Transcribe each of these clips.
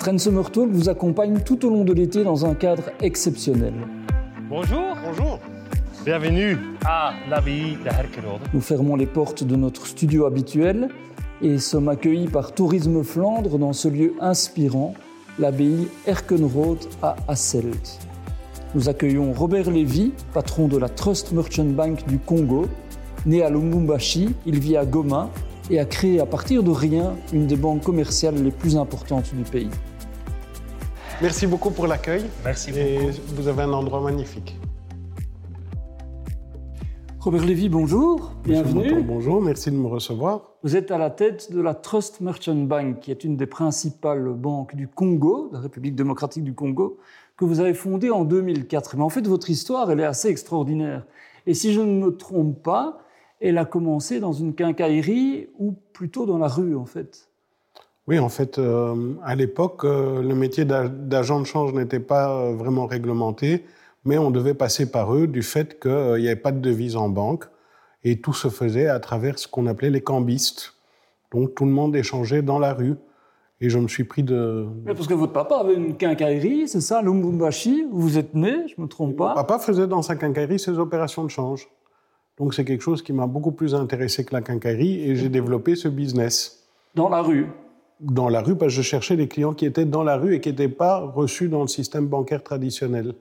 Trend Talk vous accompagne tout au long de l'été dans un cadre exceptionnel. Bonjour. Bonjour. Bienvenue à l'abbaye de Herkenrode. Nous fermons les portes de notre studio habituel et sommes accueillis par Tourisme Flandre dans ce lieu inspirant, l'abbaye Herkenrode à Hasselt. Nous accueillons Robert Lévy, patron de la Trust Merchant Bank du Congo. Né à Lubumbashi, il vit à Goma et a créé à partir de rien une des banques commerciales les plus importantes du pays. Merci beaucoup pour l'accueil. Merci Et beaucoup. vous avez un endroit magnifique. Robert Lévy, bonjour, Monsieur bienvenue. Monton, Bonjour, merci de me recevoir. Vous êtes à la tête de la Trust Merchant Bank, qui est une des principales banques du Congo, de la République démocratique du Congo, que vous avez fondée en 2004. Mais en fait, votre histoire, elle est assez extraordinaire. Et si je ne me trompe pas, elle a commencé dans une quincaillerie ou plutôt dans la rue, en fait. Oui, en fait, euh, à l'époque, euh, le métier d'a- d'agent de change n'était pas euh, vraiment réglementé, mais on devait passer par eux du fait qu'il n'y avait pas de devise en banque. Et tout se faisait à travers ce qu'on appelait les cambistes. Donc tout le monde échangeait dans la rue. Et je me suis pris de... Mais Parce que votre papa avait une quincaillerie, c'est ça, Lubumbashi, où vous êtes né, je ne me trompe pas. Papa faisait dans sa quincaillerie ses opérations de change. Donc c'est quelque chose qui m'a beaucoup plus intéressé que la quincaillerie et j'ai développé ce business. Dans la rue? Dans la rue parce que je cherchais les clients qui étaient dans la rue et qui n'étaient pas reçus dans le système bancaire traditionnel.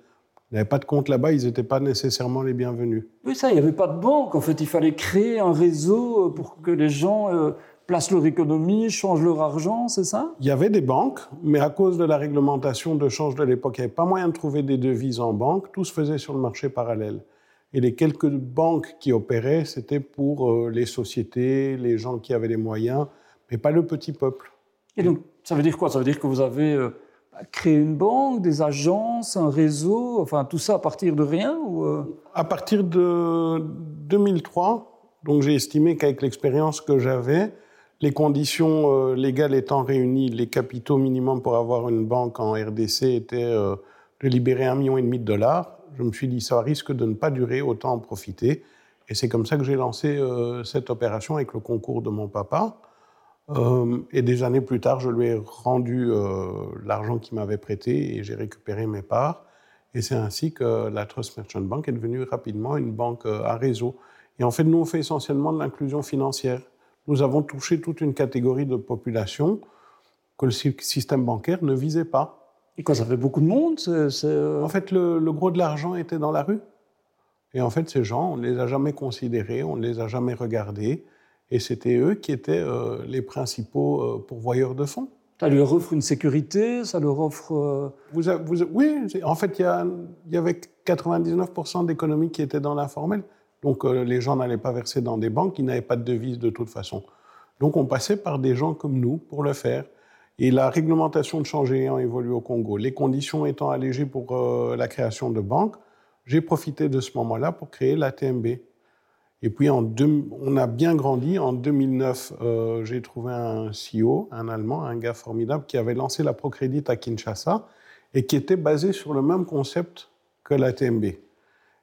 Ils n'avaient pas de compte là-bas, ils n'étaient pas nécessairement les bienvenus. Oui, ça, il n'y avait pas de banque. En fait, il fallait créer un réseau euh, pour que les gens euh, placent leur économie, changent leur argent, c'est ça? Il y avait des banques, mais à cause de la réglementation de change de l'époque, il n'y avait pas moyen de trouver des devises en banque, tout se faisait sur le marché parallèle. Et les quelques banques qui opéraient, c'était pour euh, les sociétés, les gens qui avaient les moyens, mais pas le petit peuple. Et donc, ça veut dire quoi? Ça veut dire que vous avez euh, créé une banque, des agences, un réseau, enfin tout ça à partir de rien euh? À partir de 2003, donc j'ai estimé qu'avec l'expérience que j'avais, les conditions euh, légales étant réunies, les capitaux minimums pour avoir une banque en RDC étaient de libérer un million et demi de dollars. Je me suis dit ça risque de ne pas durer, autant en profiter. Et c'est comme ça que j'ai lancé cette opération avec le concours de mon papa. Euh, et des années plus tard, je lui ai rendu euh, l'argent qu'il m'avait prêté et j'ai récupéré mes parts. Et c'est ainsi que la Trust Merchant Bank est devenue rapidement une banque euh, à réseau. Et en fait, nous, on fait essentiellement de l'inclusion financière. Nous avons touché toute une catégorie de population que le sy- système bancaire ne visait pas. Et quoi, ça fait beaucoup de monde c'est- En fait, le, le gros de l'argent était dans la rue. Et en fait, ces gens, on ne les a jamais considérés, on ne les a jamais regardés. Et c'était eux qui étaient euh, les principaux euh, pourvoyeurs de fonds. Ça leur offre une sécurité, ça leur offre... euh, Vous, vous oui, en fait, il y, avait 99% d'économies qui étaient dans l'informel. Donc, les gens n'allaient pas verser dans des banques, ils n'avaient pas de devise de toute façon. Donc, on passait par des gens comme nous pour le faire. Et la réglementation de change ayant évolué au Congo, les conditions étant allégées pour euh, la création de banques, j'ai profité de ce moment-là pour créer la TMB. Et puis, on a bien grandi. En 2009, euh, j'ai trouvé un CEO, un Allemand, un gars formidable, qui avait lancé la Procrédit à Kinshasa et qui était basé sur le même concept que la TMB.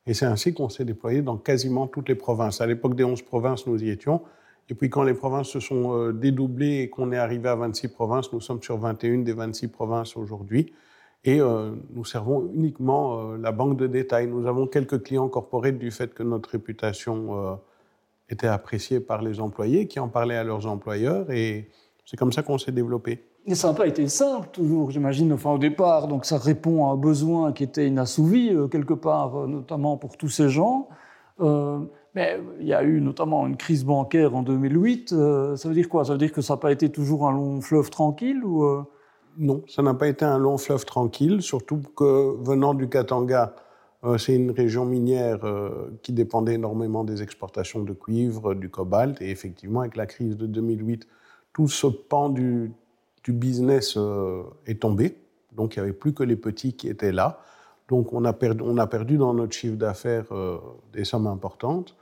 Et c'est ainsi qu'on s'est déployé dans quasiment toutes les provinces. À l'époque des 11 provinces, nous y étions. Et puis quand les provinces se sont euh, dédoublées et qu'on est arrivé à 26 provinces, nous sommes sur 21 des 26 provinces aujourd'hui. Et euh, nous servons uniquement euh, la banque de détail. Nous avons quelques clients corporate du fait que notre réputation euh, était appréciée par les employés qui en parlaient à leurs employeurs. Et c'est comme ça qu'on s'est développé. Et ça n'a pas été simple toujours, j'imagine, enfin au départ. Donc ça répond à un besoin qui était inassouvi quelque part, notamment pour tous ces gens. Mais il y a eu notamment une crise bancaire en 2008. euh, ça veut dire quoi? Ça veut dire que ça n'a pas été toujours un long fleuve tranquille Non, ça n'a pas été un long fleuve tranquille, surtout que venant du Katanga, euh, c'est une région minière euh, qui dépendait énormément des exportations de cuivre, du cobalt, et effectivement, avec la crise de 2008, tout ce pan du, business euh, est tombé, donc il n'y avait plus que les petits qui étaient là. Donc on a perdu, dans notre chiffre d'affaires des sommes importantes.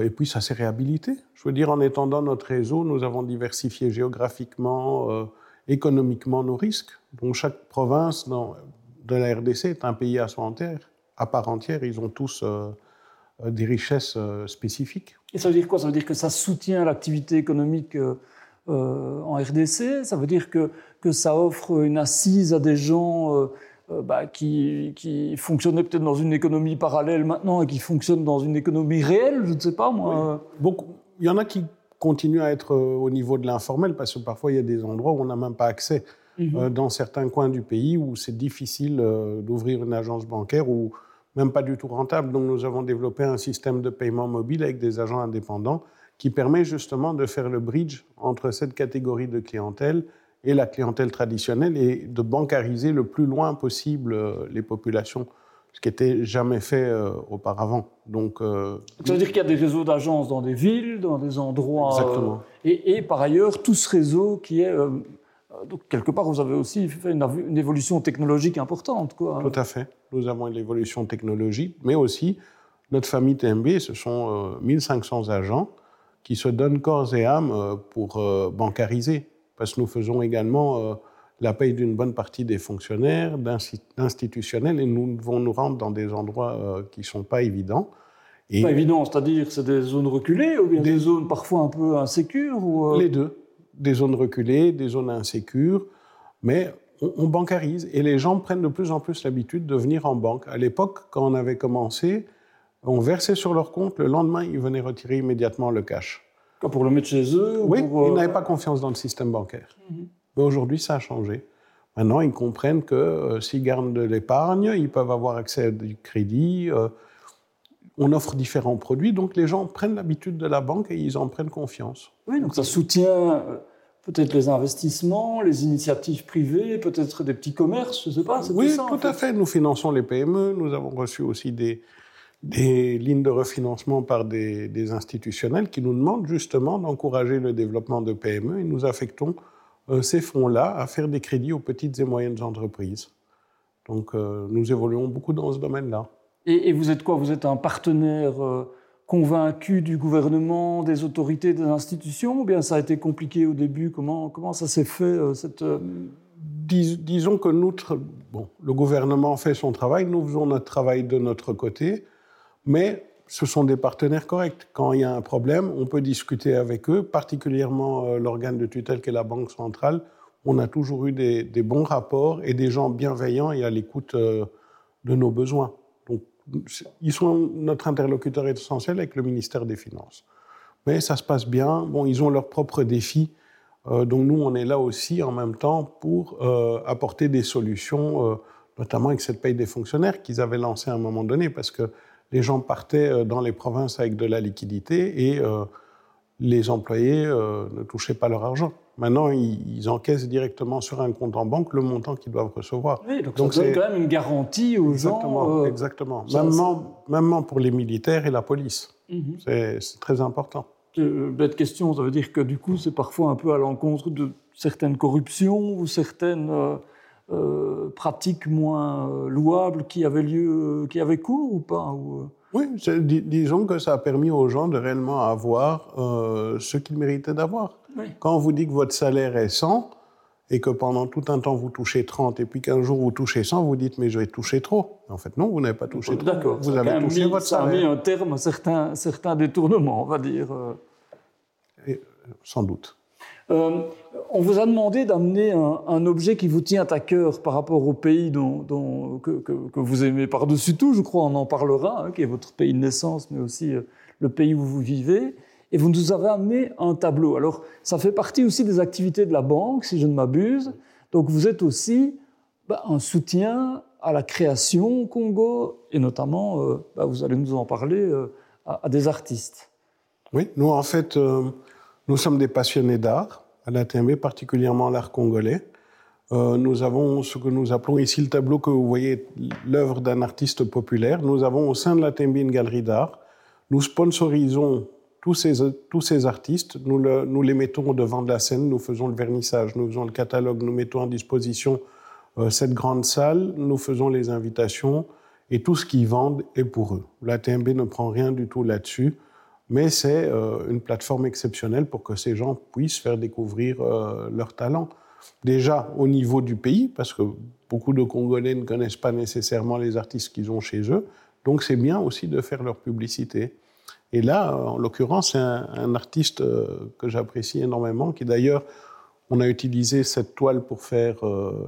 Et puis ça s'est réhabilité. Je veux dire, en étendant notre réseau, nous avons diversifié géographiquement, économiquement nos risques. Donc chaque province dans- de la RDC est un pays à, son entière, à part entière. Ils ont tous euh, euh, des richesses euh, spécifiques. Et ça veut dire quoi? Ça veut dire que ça soutient l'activité économique euh, en RDC. Ça veut dire que, que ça offre une assise à des gens bah, qui, qui fonctionnaient peut-être dans une économie parallèle maintenant et qui fonctionnent dans une économie réelle, je ne sais pas moi. Beaucoup. Il y en a qui continuent à être au niveau de l'informel parce que parfois il y a des endroits où on n'a même pas accès. Mhm. dans certains coins du pays où c'est difficile d'ouvrir une agence bancaire ou même pas du tout rentable. Donc nous avons développé un système de paiement mobile avec des agents indépendants qui permet justement de faire le bridge entre cette catégorie de clientèle et la clientèle traditionnelle et de bancariser le plus loin possible euh, les populations, ce qui n'était jamais fait euh, auparavant. Donc, euh, ça veut dire qu'il y a des réseaux d'agences dans des villes, dans des endroits. Exactement. et, et, par ailleurs, tout ce réseau qui est euh, donc, quelque part, vous avez aussi fait une, évolution technologique importante. Quoi. Tout à fait. Nous avons une évolution technologique, mais aussi notre famille TMB, ce sont 1500 euh, agents qui se donnent corps et âme euh, pour bancariser. Parce que nous faisons également la paye d'une bonne partie des fonctionnaires, d'institutionnels, et nous devons nous rendre dans des endroits qui ne sont pas évidents. Et pas évident, c'est-à-dire c'est des zones reculées ou bien des, des zones parfois un peu insécures ou Les deux des zones reculées, des zones insécures, mais on, bancarise et les gens prennent de plus en plus l'habitude de venir en banque. À l'époque, quand on avait commencé, on versait sur leur compte, le lendemain, ils venaient retirer immédiatement le cash. pour le mettre chez eux Oui, ils euh, n'avaient pas confiance dans le système bancaire. Mhm. Mais aujourd'hui, ça a changé. Maintenant, ils comprennent que euh, s'ils gardent de l'épargne, ils peuvent avoir accès à du crédit. Euh, on offre différents produits, donc les gens prennent l'habitude de la banque et ils en prennent confiance. Oui, donc ça soutient euh, peut-être les investissements, les initiatives privées, peut-être des petits commerces, je ne sais pas. Oui, ça, tout à fait. Nous finançons les PME, nous avons reçu aussi des, des lignes de refinancement par des, des, institutionnels qui nous demandent justement d'encourager le développement de PME et nous affectons ces fonds-là à faire des crédits aux petites et moyennes entreprises. Donc euh, nous évoluons beaucoup dans ce domaine-là. Et, vous êtes quoi? Vous êtes un partenaire euh, convaincu du gouvernement, des autorités, des institutions? Ou bien ça a été compliqué au début? Comment, comment ça s'est fait euh, cette... Euh, disons que nous, bon, le gouvernement fait son travail, nous faisons notre travail de notre côté, mais ce sont des partenaires corrects. Quand il y a un problème, on peut discuter avec eux, particulièrement l'organe de tutelle qui est la Banque centrale. On a toujours eu des, bons rapports et des gens bienveillants et à l'écoute de nos besoins ils sont notre interlocuteur essentiel avec le ministère des Finances. Mais ça se passe bien. Bon, ils ont leurs propres défis. Euh, donc nous, on est là aussi en même temps pour euh, apporter des solutions, euh, notamment avec cette paye des fonctionnaires qu'ils avaient lancée à un moment donné, parce que les gens partaient dans les provinces avec de la liquidité et les employés ne touchaient pas leur argent. Maintenant, ils, encaissent directement sur un compte en banque le montant qu'ils doivent recevoir. Oui, donc, ça donne quand même une garantie aux gens. Euh, exactement. Même, pour les militaires et la police. Mhm. C'est très important. Euh, bête question, ça veut dire que du coup, c'est parfois un peu à l'encontre de certaines corruptions ou certaines euh, pratiques moins louables qui avaient lieu, qui avaient cours ou pas Oui, disons que ça a permis aux gens de réellement avoir ce qu'ils méritaient d'avoir. Quand on vous dit que votre salaire est 100 et que pendant tout un temps vous touchez 30 et puis qu'un jour vous touchez 100, vous dites mais je vais toucher trop. En fait, non, vous n'avez pas touché trop. D'accord. Vous avez touché votre salaire. Ça a mis un terme à certains, certains détournements, on va dire. Euh, sans doute. Euh, on vous a demandé d'amener un, objet qui vous tient à cœur par rapport au pays que, vous aimez par-dessus tout, je crois, on en parlera, hein, qui est votre pays de naissance, mais aussi euh, le pays où vous vivez et vous nous avez amené un tableau. Alors, ça fait partie aussi des activités de la banque, si je ne m'abuse. Donc, vous êtes aussi bah, un soutien à la création au Congo, et notamment, euh, bah, vous allez nous en parler, à, des artistes. Oui, nous, en fait, nous sommes des passionnés d'art, à la TMB, particulièrement l'art congolais. nous avons ce que nous appelons ici le tableau que vous voyez, l'œuvre d'un artiste populaire. Nous avons au sein de la TMB une galerie d'art. Nous sponsorisons tous ces, tous ces artistes, nous, les mettons devant de la scène, nous faisons le vernissage, nous faisons le catalogue, nous mettons en disposition euh, cette grande salle, nous faisons les invitations et tout ce qu'ils vendent est pour eux. La TMB ne prend rien du tout là-dessus, mais c'est euh, une plateforme exceptionnelle pour que ces gens puissent faire découvrir euh, leur talent. Déjà au niveau du pays, parce que beaucoup de Congolais ne connaissent pas nécessairement les artistes qu'ils ont chez eux, donc c'est bien aussi de faire leur publicité. Et là, en l'occurrence, c'est un, artiste que j'apprécie énormément, qui d'ailleurs, on a utilisé cette toile pour faire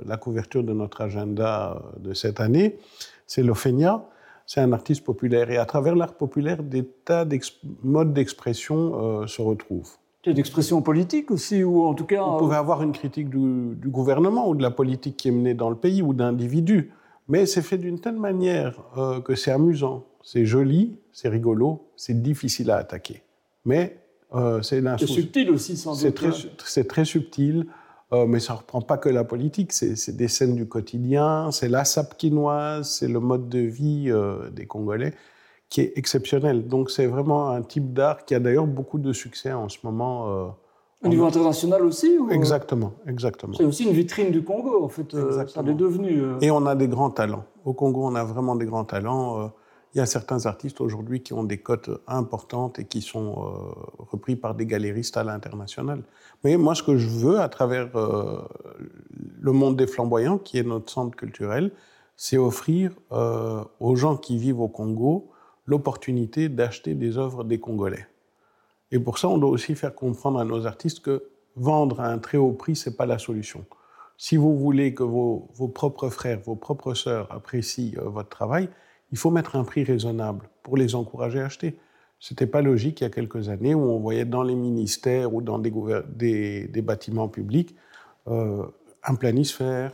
la couverture de notre agenda de cette année. C'est l'Ophénia. C'est un artiste populaire. Et à travers l'art populaire, des tas de modes d'expression se retrouvent d'expression politique aussi, ou en tout cas... On pouvait avoir une critique du, gouvernement ou de la politique qui est menée dans le pays ou d'individus, mais c'est fait d'une telle manière euh, que c'est amusant, c'est joli, c'est rigolo, c'est difficile à attaquer. Mais euh, c'est C'est subtil aussi, sans doute. C'est très, subtil, euh, mais ça ne reprend pas que la politique, c'est des scènes du quotidien, c'est la sape quinoise, c'est le mode de vie des Congolais qui est exceptionnel. Donc c'est vraiment un type d'art qui a d'ailleurs beaucoup de succès en ce moment. Euh, Au niveau international aussi ou... Exactement, exactement. C'est aussi une vitrine du Congo, en fait. Euh, ça l'est devenu. Euh. Et on a des grands talents. Au Congo, on a vraiment des grands talents. Il y a certains artistes aujourd'hui qui ont des cotes importantes et qui sont repris par des galéristes à l'international. Mais moi, ce que je veux, à travers le monde des flamboyants, qui est notre centre culturel, c'est offrir aux gens qui vivent au Congo l'opportunité d'acheter des œuvres des Congolais. Et pour ça, on doit aussi faire comprendre à nos artistes que vendre à un très haut prix, ce n'est pas la solution. Si vous voulez que vos, propres frères, vos propres sœurs apprécient euh, votre travail, il faut mettre un prix raisonnable pour les encourager à acheter. Ce n'était pas logique il y a quelques années où on voyait dans les ministères ou dans des, bâtiments publics euh, un planisphère,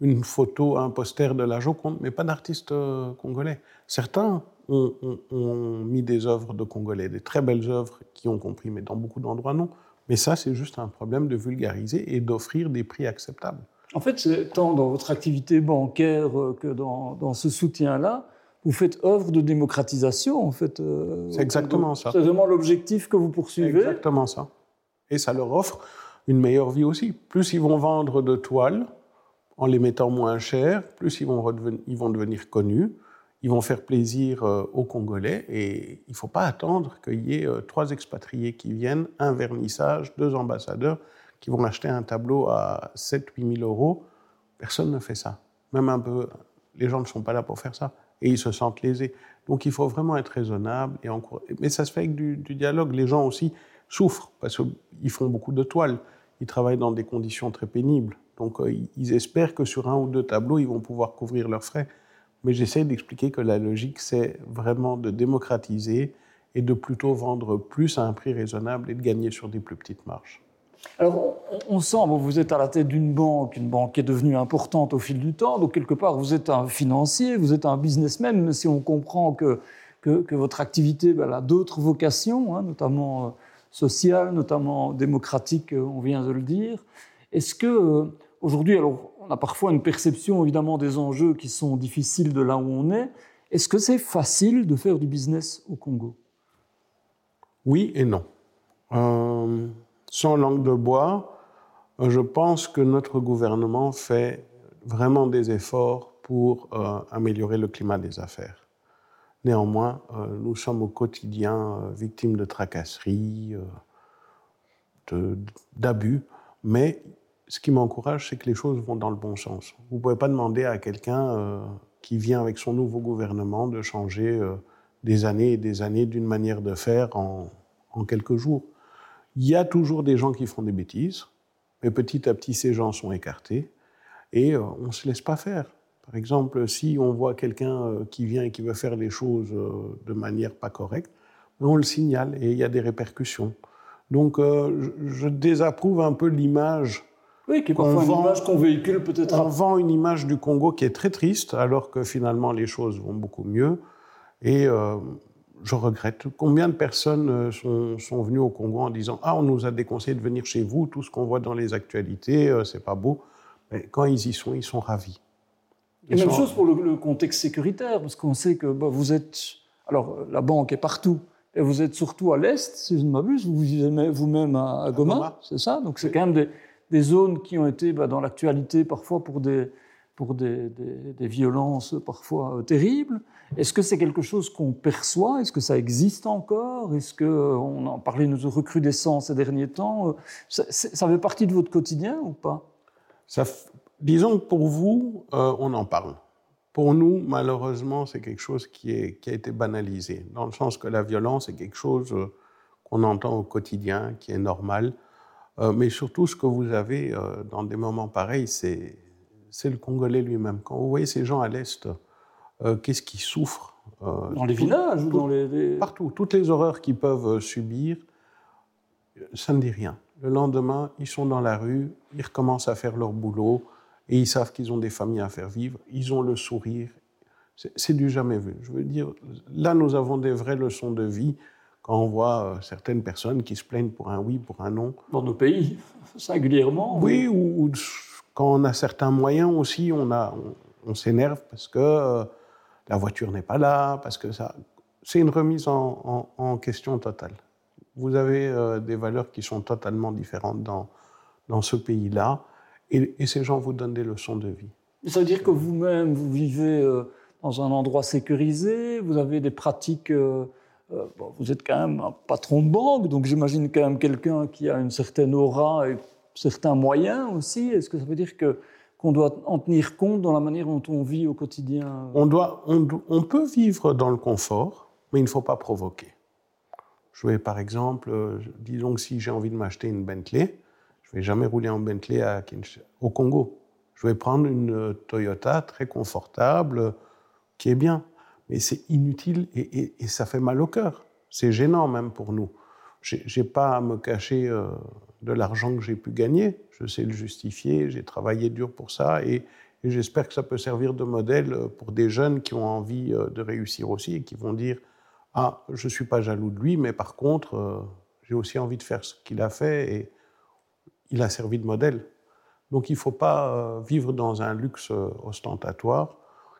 une photo, un poster de la Joconde, mais pas d'artistes euh, congolais. Certains ont, mis des œuvres de Congolais, des très belles œuvres qui ont compris, mais dans beaucoup d'endroits non. Mais ça, c'est juste un problème de vulgariser et d'offrir des prix acceptables. En fait, tant dans votre activité bancaire euh, que dans, ce soutien-là, vous faites œuvre de démocratisation, en fait. Euh, c'est exactement ça. C'est vraiment l'objectif que vous poursuivez. Exactement ça. Et ça leur offre une meilleure vie aussi. Plus ils vont vendre de toiles en les mettant moins chères, plus ils vont, ils vont devenir connus, ils vont faire plaisir euh, aux Congolais et il ne faut pas attendre qu'il y ait euh, trois expatriés qui viennent, un vernissage, deux ambassadeurs qui vont acheter un tableau à 7-8 000 euros. Personne ne fait ça. Même un peu, les gens ne sont pas là pour faire ça et ils se sentent lésés. Donc il faut vraiment être raisonnable et Mais ça se fait avec du, du dialogue. Les gens aussi souffrent parce qu'ils font beaucoup de toiles. Ils travaillent dans des conditions très pénibles. Donc euh, ils espèrent que sur un ou deux tableaux, ils vont pouvoir couvrir leurs frais mais j'essaie d'expliquer que la logique, c'est vraiment de démocratiser et de plutôt vendre plus à un prix raisonnable et de gagner sur des plus petites marges. Alors, on sent, bon, vous êtes à la tête d'une banque, une banque qui est devenue importante au fil du temps, donc quelque part, vous êtes un financier, vous êtes un businessman, même si on comprend que, que, votre activité ben, a d'autres vocations, hein, notamment euh, sociales, notamment démocratiques, euh, on vient de le dire. Est-ce que, euh, aujourd'hui, alors, on a parfois une perception évidemment des enjeux qui sont difficiles de là où on est. Est-ce que c'est facile de faire du business au Congo? Oui et non. Euh, sans langue de bois, je pense que notre gouvernement fait vraiment des efforts pour euh, améliorer le climat des affaires. Néanmoins, euh, nous sommes au quotidien victimes de tracasseries, d'abus, mais ce qui m'encourage, c'est que les choses vont dans le bon sens. Vous ne pouvez pas demander à quelqu'un euh, qui vient avec son nouveau gouvernement de changer euh, des années et des années d'une manière de faire en, quelques jours. Il y a toujours des gens qui font des bêtises, mais petit à petit, ces gens sont écartés et euh, on ne se laisse pas faire. Par exemple, si on voit quelqu'un qui vient et qui veut faire les choses de manière pas correcte, on le signale et il y a des répercussions. Donc, je désapprouve un peu l'image oui, qui est parfois une image qu'on véhicule peut-être. On vend une image du Congo qui est très triste, alors que finalement les choses vont beaucoup mieux. Et euh, je regrette. Combien de personnes euh, sont, sont, venues au Congo en disant Ah, on nous a déconseillé de venir chez vous, tout ce qu'on voit dans les actualités, euh, c'est pas beau. Mais quand ils y sont, ils sont ravis. Et même chose pour le, contexte sécuritaire, parce qu'on sait que bah, vous êtes. Alors, la banque est partout. Et vous êtes surtout à l'Est, si je ne m'abuse, vous vivez vous-même à, Goma, Goma. c'est ça? Donc c'est quand même des, des zones qui ont été bah, dans l'actualité parfois pour des, pour des, violences parfois euh, terribles. Est-ce que c'est quelque chose qu'on perçoit? Est-ce que ça existe encore? Est-ce qu'on euh, en parlait de recrudescence ces derniers temps euh, ça, fait partie de votre quotidien ou pas? Disons que pour vous, on en parle. Pour nous, malheureusement, c'est quelque chose qui, a été banalisé, dans le sens que la violence est quelque chose qu'on entend au quotidien, qui est normal. Mais surtout, ce que vous avez dans des moments pareils, c'est le Congolais lui-même. Quand vous voyez ces gens à l'Est, qu'est-ce qu'ils souffrent Dans les villages ou dans les... Partout. Toutes les horreurs qu'ils peuvent subir, ça ne dit rien. Le lendemain, ils sont dans la rue, ils recommencent à faire leur boulot et ils savent qu'ils ont des familles à faire vivre. Ils ont le sourire. C'est du jamais vu. Je veux dire, là, nous avons des vraies leçons de vie quand on voit euh, certaines personnes qui se plaignent pour un oui, pour un non. Dans nos pays, singulièrement. Oui, ou, quand on a certains moyens aussi, on, s'énerve parce que euh, la voiture n'est pas là, parce que ça. C'est une remise en, question totale vous avez euh, des valeurs qui sont totalement différentes dans, ce pays-là, et, ces gens vous donnent des leçons de vie. Ça veut dire que vous-même, vous vivez euh, dans un endroit sécurisé, vous avez des pratiques... Vous êtes quand même un patron de banque, donc j'imagine quand même quelqu'un qui a une certaine aura et certains moyens aussi. Est-ce que ça veut dire que qu'on doit en tenir compte dans la manière dont on vit au quotidien? On, doit, on, peut vivre dans le confort, mais il ne faut pas provoquer. Je vais par exemple, disons que si j'ai envie de m'acheter une Bentley, je vais jamais rouler en Bentley à au Congo. Je vais prendre une Toyota très confortable, qui est bien. Mais c'est inutile et, ça fait mal au cœur. C'est gênant même pour nous. Je n'ai pas à me cacher euh, de l'argent que j'ai pu gagner. Je sais le justifier. J'ai travaillé dur pour ça et, j'espère que ça peut servir de modèle pour des jeunes qui ont envie de réussir aussi et qui vont dire ah, je ne suis pas jaloux de lui, mais par contre, euh, j'ai aussi envie de faire ce qu'il a fait et il a servi de modèle. Donc il ne faut pas euh, vivre dans un luxe euh, ostentatoire,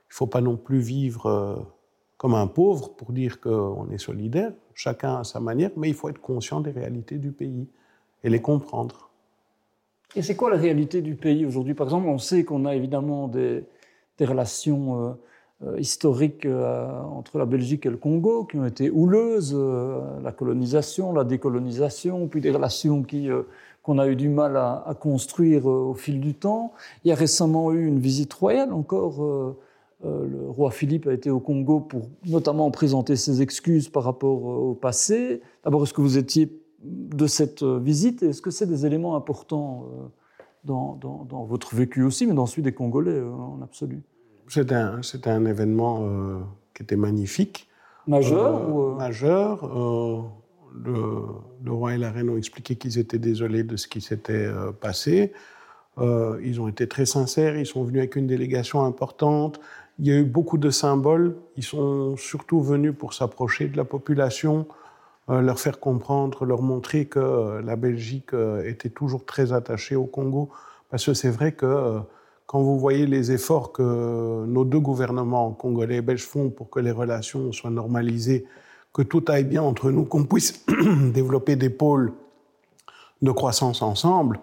il ne faut pas non plus vivre comme un pauvre pour dire qu'on est solidaire, chacun à sa manière, mais il faut être conscient des réalités du pays et les comprendre. Et c'est quoi la réalité du pays aujourd'hui? Par exemple, on sait qu'on a évidemment des, relations euh, historiques euh, entre la Belgique et le Congo qui ont été houleuses, euh, la colonisation, la décolonisation, puis des relations qui qu'on a eu du mal à, construire au fil du temps. Il y a récemment eu une visite royale encore. le roi Philippe a été au Congo pour notamment présenter ses excuses par rapport au passé. D'abord, est-ce que vous étiez de cette visite Est-ce que c'est des éléments importants dans, dans, votre vécu aussi, mais dans celui des Congolais en absolu? C'était un, un, événement euh, qui était magnifique. Majeur euh, ou... Euh? majeur. Le, le, roi et la reine ont expliqué qu'ils étaient désolés de ce qui s'était passé. ils ont été très sincères, ils sont venus avec une délégation importante. Il y a eu beaucoup de symboles. Ils sont surtout venus pour s'approcher de la population, leur faire comprendre, leur montrer que la Belgique était toujours très attachée au Congo. Parce que c'est vrai que quand vous voyez les efforts que nos deux gouvernements, congolais et belges, font pour que les relations soient normalisées, que tout aille bien entre nous, qu'on puisse développer des pôles de croissance ensemble,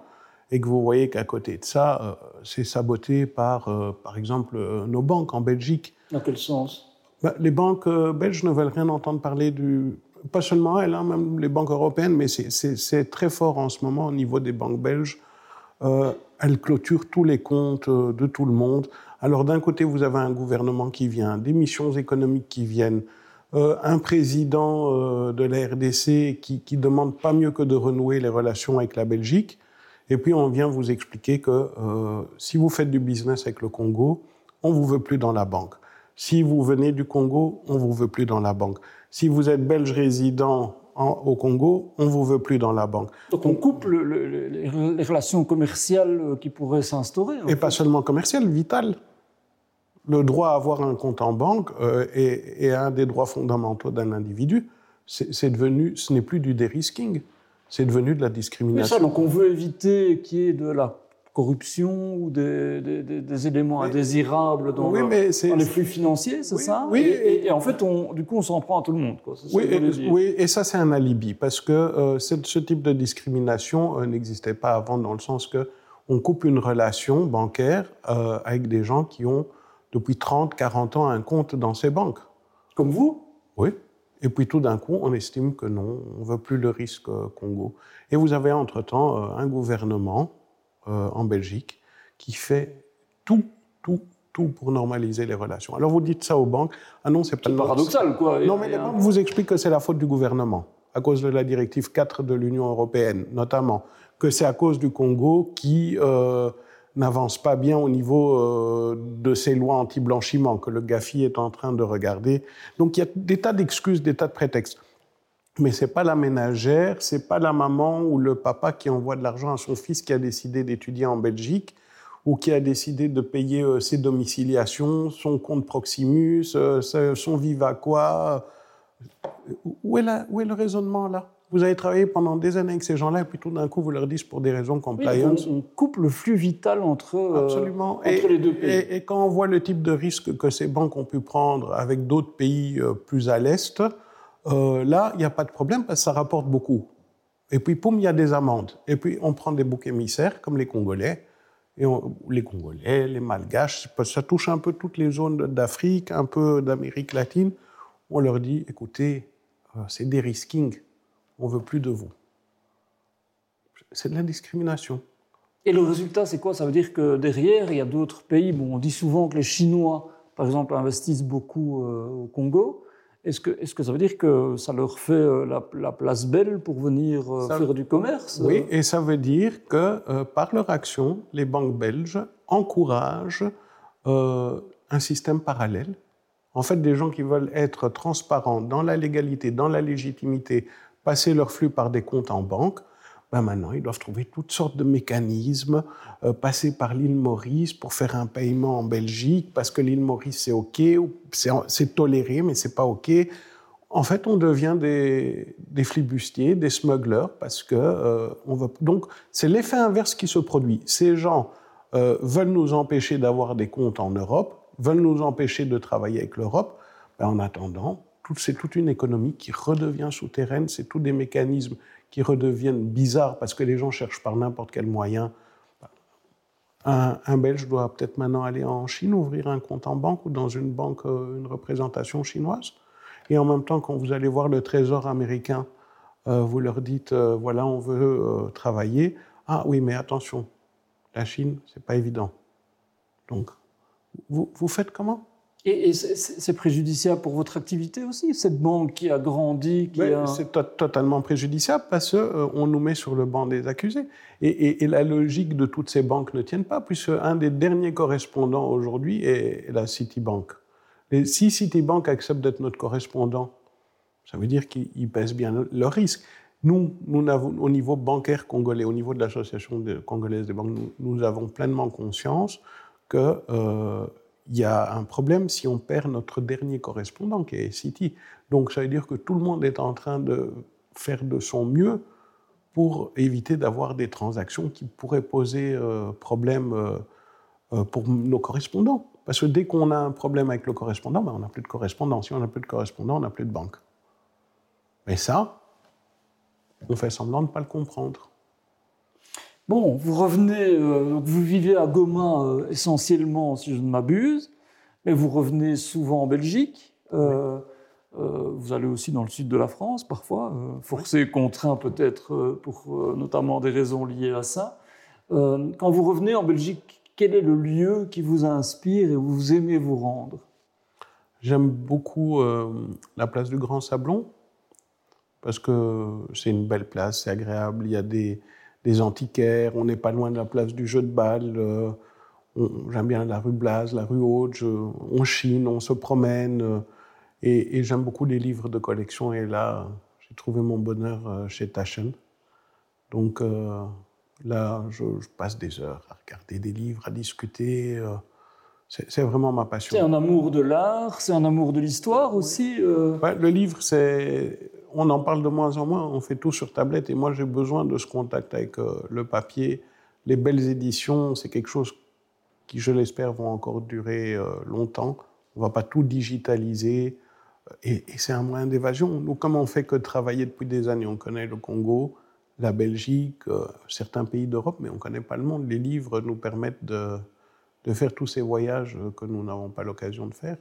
et que vous voyez qu'à côté de ça, euh, c'est saboté par, euh, par exemple, euh, nos banques en Belgique. Dans quel sens? Bah, Les banques belges ne veulent rien entendre parler du... Pas seulement elles, hein, même les banques européennes, mais c'est très fort en ce moment au niveau des banques belges euh, elle clôture tous les comptes euh, de tout le monde. Alors d'un côté, vous avez un gouvernement qui vient, des missions économiques qui viennent, euh, un président de la RDC qui, qui demande pas mieux que de renouer les relations avec la Belgique. Et puis on vient vous expliquer que si vous faites du business avec le Congo, on vous veut plus dans la banque. Si vous venez du Congo, on vous veut plus dans la banque. Si vous êtes belge résident au Congo, on ne vous veut plus dans la banque. Donc on coupe les relations commerciales euh, qui pourraient s'instaurer. Et pas seulement commerciales, vitales. Le droit à avoir un compte en banque euh, est, un des droits fondamentaux d'un individu. C'est devenu, ce n'est plus du dérisking, c'est devenu de la discrimination. ça, donc on veut éviter qu'il y ait de la corruption ou des, des, éléments indésirables dans, les flux financiers, c'est ça Oui. Et, en fait, on, du coup, on s'en prend à tout le monde. oui, et, oui, et ça, c'est un alibi, parce que euh, ce type de discrimination euh, n'existait pas avant, dans le sens que on coupe une relation bancaire euh, avec des gens qui ont, depuis 30, 40 ans, un compte dans ces banques. Comme vous? Oui. Et puis tout d'un coup, on estime que non, on ne veut plus le risque Congo. Et vous avez entre-temps un gouvernement euh, en Belgique qui fait tout, tout tout pour normaliser les relations. Alors vous dites ça aux banques. Ah non, c'est pas paradoxal, quoi. Non, mais les banques vous expliquent que c'est la faute du gouvernement, à cause de la directive 4 de l'Union européenne, notamment, que c'est à cause du Congo qui euh, n'avance pas bien au niveau euh, de ses lois anti-blanchiment, que le GAFI est en train de regarder. Donc il y a des tas d'excuses, des tas de prétextes. Mais c'est pas la ménagère, c'est pas la maman ou le papa qui envoie de l'argent à son fils qui a décidé d'étudier en Belgique ou qui a décidé de payer euh, ses domiciliations, son compte Proximus, euh, son Viva quoi. Où est, où est le raisonnement là? Vous avez travaillé pendant des années avec ces gens-là et puis tout d'un coup vous leur dites pour des raisons compliance. on, coupe le flux vital entre, euh, Absolument. entre les deux pays. Et, et, quand on voit le type de risque que ces banques ont pu prendre avec d'autres pays plus à l'est, là il n'y a pas de problème parce que ça rapporte beaucoup. Et puis, poum, il y a des amendes. Et puis, on prend des boucs émissaires, comme les Congolais, et les Congolais, les Malgaches, ça touche un peu toutes les zones d'Afrique, un peu d'Amérique latine. On leur dit, écoutez, euh, c'est des risking, on veut plus de vous. C'est de la discrimination. Et le résultat, c'est quoi? Ça veut dire que derrière, il y a d'autres pays. Bon, on dit souvent que les Chinois, par exemple, investissent beaucoup euh, au Congo. Est-ce que, est que, ça veut dire que ça leur fait euh, la, place belle pour venir euh, faire du commerce Oui, et ça veut dire que euh, par leur action, les banques belges encouragent un système parallèle. En fait, des gens qui veulent être transparents dans la légalité, dans la légitimité, passer leur flux par des comptes en banque, ben maintenant, ils doivent trouver toutes sortes de mécanismes, euh, passer par l'île Maurice pour faire un paiement en Belgique, parce que l'île Maurice, c'est OK, c'est toléré, mais c'est pas OK. En fait, on devient des, flibustiers, des smugglers, parce que euh, on. Donc, c'est l'effet inverse qui se produit. Ces gens euh, veulent nous empêcher d'avoir des comptes en Europe, veulent nous empêcher de travailler avec l'Europe. Ben, en attendant, c'est toute une économie qui redevient souterraine, c'est tous des mécanismes qui redeviennent bizarres parce que les gens cherchent par n'importe quel moyen. Un, Belge doit peut-être maintenant aller en Chine, ouvrir un compte en banque ou dans une banque, euh, une représentation chinoise. Et en même temps, quand vous allez voir le trésor américain, euh, vous leur dites, euh, voilà, on veut travailler. Ah oui, mais attention, la Chine, c'est pas évident. Donc, vous, vous faites comment? Et, c'est préjudiciable pour votre activité aussi, cette banque qui a grandi qui C'est totalement préjudiciable parce qu'on euh, nous met sur le banc des accusés. Et, la logique de toutes ces banques ne tient pas, puisque un des derniers correspondants aujourd'hui est la Citibank. Et si Citibank accepte d'être notre correspondant, ça veut dire qu'ils pèsent bien leur risque. Nous, nous avons, au niveau bancaire congolais, au niveau de l'association congolaise des banques, nous, avons pleinement conscience que euh, il y a un problème si on perd notre dernier correspondant, qui est City. Donc ça veut dire que tout le monde est en train de faire de son mieux pour éviter d'avoir des transactions qui pourraient poser euh, problème euh, euh, pour nos correspondants. Parce que dès qu'on a un problème avec le correspondant, ben on n'a plus de correspondant. Si on n'a plus de correspondant, on n'a plus de banque. Mais ça, on fait semblant de ne pas le comprendre. Bon, vous revenez, euh, vous vivez à Goma euh, essentiellement, si je ne m'abuse, mais vous revenez souvent en Belgique. Euh, vous allez aussi dans le sud de la France parfois, forcé, contraint peut-être pour notamment des raisons liées à ça. quand vous revenez en Belgique, quel est le lieu qui vous inspire et où vous aimez vous rendre? J'aime beaucoup la place du Grand Sablon parce que c'est une belle place, c'est agréable. Il y a des, des antiquaires, on n'est pas loin de la place du jeu de balle. Euh, j'aime bien la rue Blase, la rue Haute, on chine, on se promène. Euh, et, j'aime beaucoup les livres de collection. Et là, j'ai trouvé mon bonheur euh, chez Taschen. Donc là, je, passe des heures à regarder des livres, à discuter. c'est vraiment ma passion. C'est un amour de l'art, c'est un amour de l'histoire aussi. le livre, c'est on en parle de moins en moins, on fait tout sur tablette et moi j'ai besoin de ce contact avec euh, le papier. Les belles éditions, c'est quelque chose qui, je l'espère, vont encore durer euh, longtemps. On ne va pas tout digitaliser euh, et, c'est un moyen d'évasion. Nous, comme on fait que travailler depuis des années, on connaît le Congo, la Belgique, certains pays d'Europe, mais on ne connaît pas le monde. Les livres nous permettent de, de faire tous ces voyages que nous n'avons pas l'occasion de faire.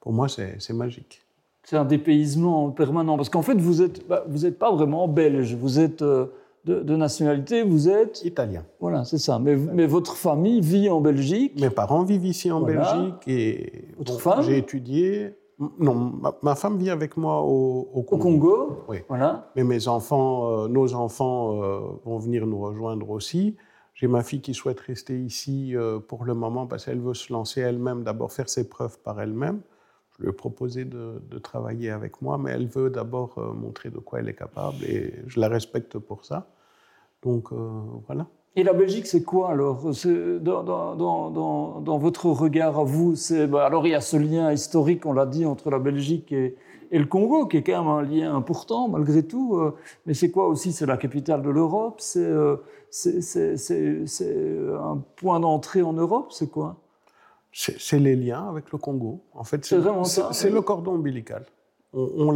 Pour moi, c'est magique c'est un dépaysement permanent. Parce qu'en fait, vous n'êtes bah, pas vraiment belge, vous êtes euh, de, nationalité, vous êtes Italien. Voilà, c'est ça. Mais, mais, votre famille vit en Belgique Mes parents vivent ici en Belgique et votre femme j'ai étudié. Non, ma, femme vit avec moi au, au Congo. Au Congo Oui. Voilà. Mais mes enfants, euh, nos enfants euh, vont venir nous rejoindre aussi. J'ai ma fille qui souhaite rester ici pour le moment parce qu'elle veut se lancer elle-même, d'abord faire ses preuves par elle-même. Lui ai proposé de, travailler avec moi, mais elle veut d'abord montrer de quoi elle est capable et je la respecte pour ça. Donc voilà. Et la Belgique, c'est quoi alors? Dans, votre regard à vous bah, Alors il y a ce lien historique, on l'a dit, entre la Belgique et, le Congo, qui est quand même un lien important malgré tout. Euh, mais c'est quoi aussi? C'est la capitale de l'Europe? Euh, C'est un point d'entrée en Europe? C'est quoi? C'est les liens avec le Congo. En fait, c'est le cordon ombilical. On,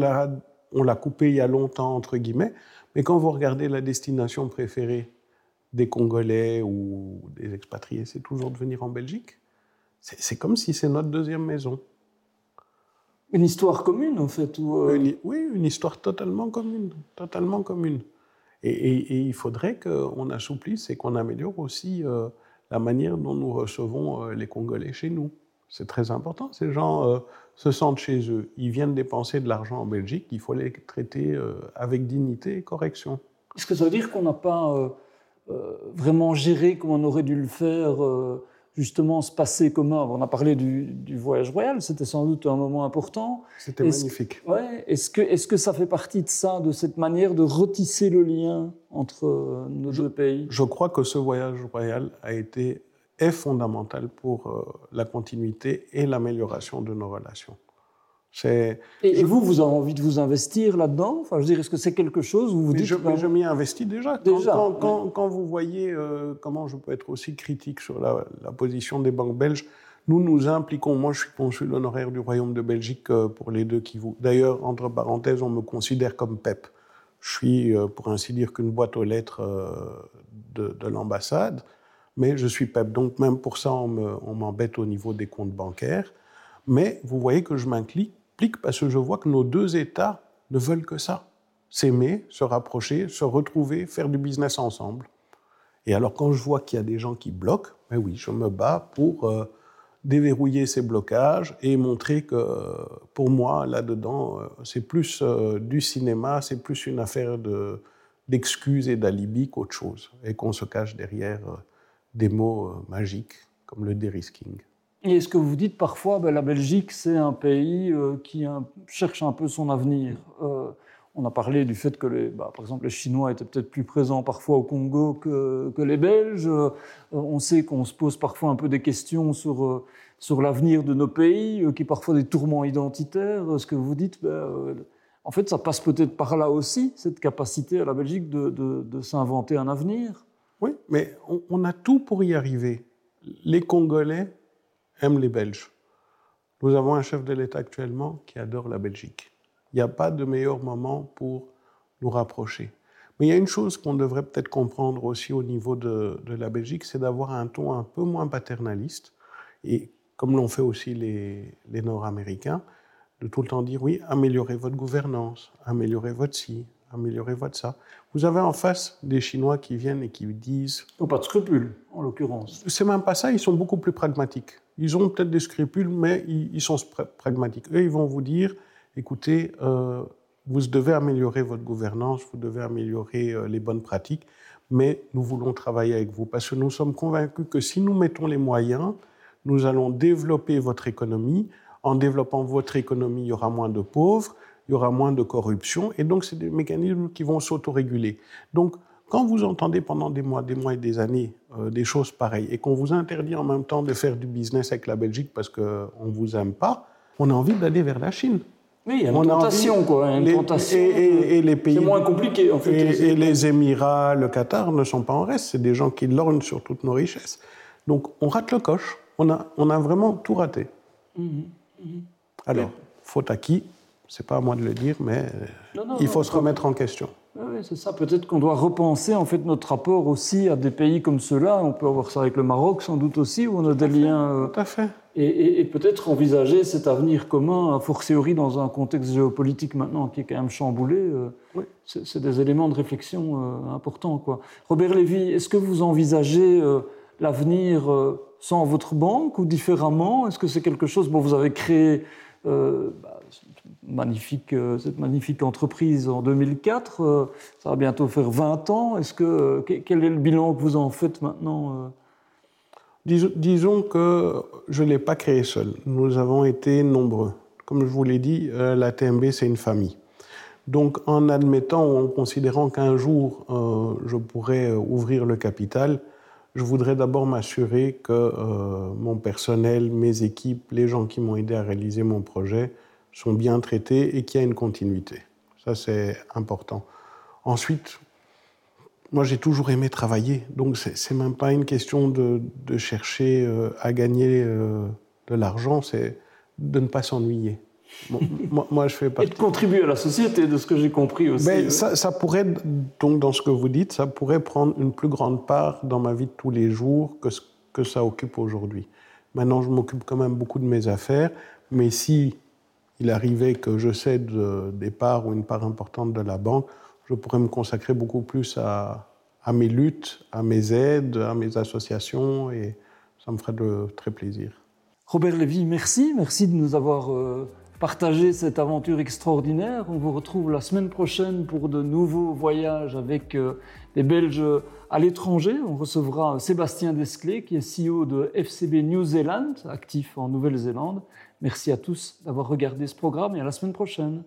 on l'a coupé il y a longtemps, entre guillemets. Mais quand vous regardez la destination préférée des Congolais ou des expatriés, c'est toujours de venir en Belgique. C'est comme si c'est notre deuxième maison. Une histoire commune, en fait euh, Oui, une histoire totalement commune. Totalement commune. Et, il faudrait qu'on assouplisse et qu'on améliore aussi euh, la manière dont nous recevons euh, les Congolais chez nous. C'est très important. Ces gens se sentent chez eux. Ils viennent dépenser de l'argent en Belgique. Il faut les traiter avec dignité et correction. Est-ce que ça veut dire qu'on n'a pas euh, vraiment géré comme on aurait dû le faire, euh, justement se passer commun. On a parlé du, voyage royal, c'était sans doute un moment important. C'était magnifique. ouais, est-ce que, ça fait partie de ça, de cette manière de retisser le lien entre euh, nos deux pays? Je crois que ce voyage royal a été est fondamental pour la continuité et l'amélioration de nos relations. Et, vous, vous avez envie de vous investir là-dedans? Enfin, je veux dire, est-ce que c'est quelque chose où vous dites... Je, je m'y investis déjà. déjà quand, quand, vous voyez euh, comment je peux être aussi critique sur la, position des banques belges, nous nous impliquons. Moi, je suis consul honoraire du Royaume de Belgique euh, pour les deux qui vous. D'ailleurs, entre parenthèses, on me considère comme PEP. Je suis, euh, pour ainsi dire, qu'une boîte aux lettres de, de l'ambassade, mais je suis PEP. Donc, même pour ça, on m'embête au niveau des comptes bancaires. Mais vous voyez que je parce que je vois que nos deux États ne veulent que ça. S'aimer, se rapprocher, se retrouver, faire du business ensemble. Et alors quand je vois qu'il y a des gens qui bloquent, ben oui, je me bats pour euh, déverrouiller ces blocages et montrer que pour moi, là-dedans, euh, c'est plus euh, du cinéma, c'est plus une affaire d'excuses et d'alibi qu'autre chose. Et qu'on se cache derrière des mots magiques comme le dérisking. Et est-ce que vous dites parfois, ben, la Belgique, c'est un pays euh, qui cherche un peu son avenir euh, On a parlé du fait que, les, bah, par exemple, les Chinois étaient peut-être plus présents parfois au Congo que, les Belges. Euh, on sait qu'on se pose parfois un peu des questions sur, sur l'avenir de nos pays, qui parfois des tourments identitaires. Ce que vous dites, ben, en fait, ça passe peut-être par là aussi, cette capacité à la Belgique de, de, s'inventer un avenir? Oui, mais on a tout pour y arriver. Les Congolais aiment les Belges. Nous avons un chef de l'État actuellement qui adore la Belgique. Il n'y a pas de meilleur moment pour nous rapprocher. Mais il y a une chose qu'on devrait peut-être comprendre aussi au niveau de, la Belgique, c'est d'avoir un ton un peu moins paternaliste, et comme l'ont fait aussi les, Nord-Américains, de tout le temps dire oui, améliorez votre gouvernance, améliorez votre ci, améliorez votre ça. Vous avez en face des Chinois qui viennent et qui disent... Oh, pas de scrupules, en l'occurrence. C'est même pas ça, ils sont beaucoup plus pragmatiques. Ils ont peut-être des scrupules, mais ils, sont pragmatiques. Eux, ils vont vous dire, écoutez, euh, vous devez améliorer votre gouvernance, vous devez améliorer euh, les bonnes pratiques, mais nous voulons travailler avec vous parce que nous sommes convaincus que si nous mettons les moyens, nous allons développer votre économie. En développant votre économie, il y aura moins de pauvres, il y aura moins de corruption, et donc c'est des mécanismes qui vont s'autoréguler. Donc, quand vous entendez pendant des mois, des mois et des années euh, des choses pareilles et qu'on vous interdit en même temps de faire du business avec la Belgique parce qu'on ne vous aime pas, on a envie d'aller vers la Chine. Oui, il y a une tentation, quoi. Une tentation. Et, les pays. C'est moins compliqué, en fait. Et, les Émirats, le Qatar ne sont pas en reste. C'est des gens qui lorgnent sur toutes nos richesses. Donc, on rate le coche. On a, on a vraiment tout raté. Mhm, mhm. Alors, faute à qui? C'est pas à moi de le dire, mais il faut se remettre en question. Oui, c'est ça. Peut-être qu'on doit repenser en fait notre rapport aussi à des pays comme ceux-là. On peut avoir ça avec le Maroc, sans doute aussi, où on a des liens. Euh, Tout à fait. et, peut-être envisager cet avenir commun, a fortiori dans un contexte géopolitique maintenant qui est quand même chamboulé. Euh, c'est des éléments de réflexion euh, importants. Quoi. Robert Lévy, est-ce que vous envisagez euh, l'avenir sans votre banque ou différemment? Est-ce que c'est quelque chose... Bon, vous avez créé bah, magnifique, cette magnifique entreprise en 2004. ça va bientôt faire 20 ans. Est-ce que, quel est le bilan que vous en faites maintenant disons que je ne l'ai pas créé seul. Nous avons été nombreux. Comme je vous l'ai dit, euh, la TMB, c'est une famille. Donc, en admettant ou en considérant qu'un jour euh, je pourrais euh, ouvrir le capital, je voudrais d'abord m'assurer que mon personnel, mes équipes, les gens qui m'ont aidé à réaliser mon projet sont bien traités et qu'il y a une continuité. Ça, c'est important. Ensuite, moi, j'ai toujours aimé travailler, donc c'est même pas une question de, chercher euh, à gagner euh, de l'argent, c'est de ne pas s'ennuyer. moi, je fais partie. Et de contribuer à la société, de ce que j'ai compris aussi. Ben, ça, pourrait, donc, dans ce que vous dites, ça pourrait prendre une plus grande part dans ma vie de tous les jours que ce que ça occupe aujourd'hui. Maintenant, je m'occupe quand même beaucoup de mes affaires, mais si il arrivait que je cède euh, des parts ou une part importante de la banque, je pourrais me consacrer beaucoup plus à, à mes luttes, à mes aides, à mes associations, et ça me ferait de très plaisir. Robert Lévy, merci. Merci de nous avoir euh, partagé cette aventure extraordinaire. On vous retrouve la semaine prochaine pour de nouveaux voyages avec euh, des Belges à l'étranger. On recevra Sébastien Desclés, qui est CEO de FCB New Zealand, actif en Nouvelle-Zélande. Merci à tous d'avoir regardé ce programme et à la semaine prochaine.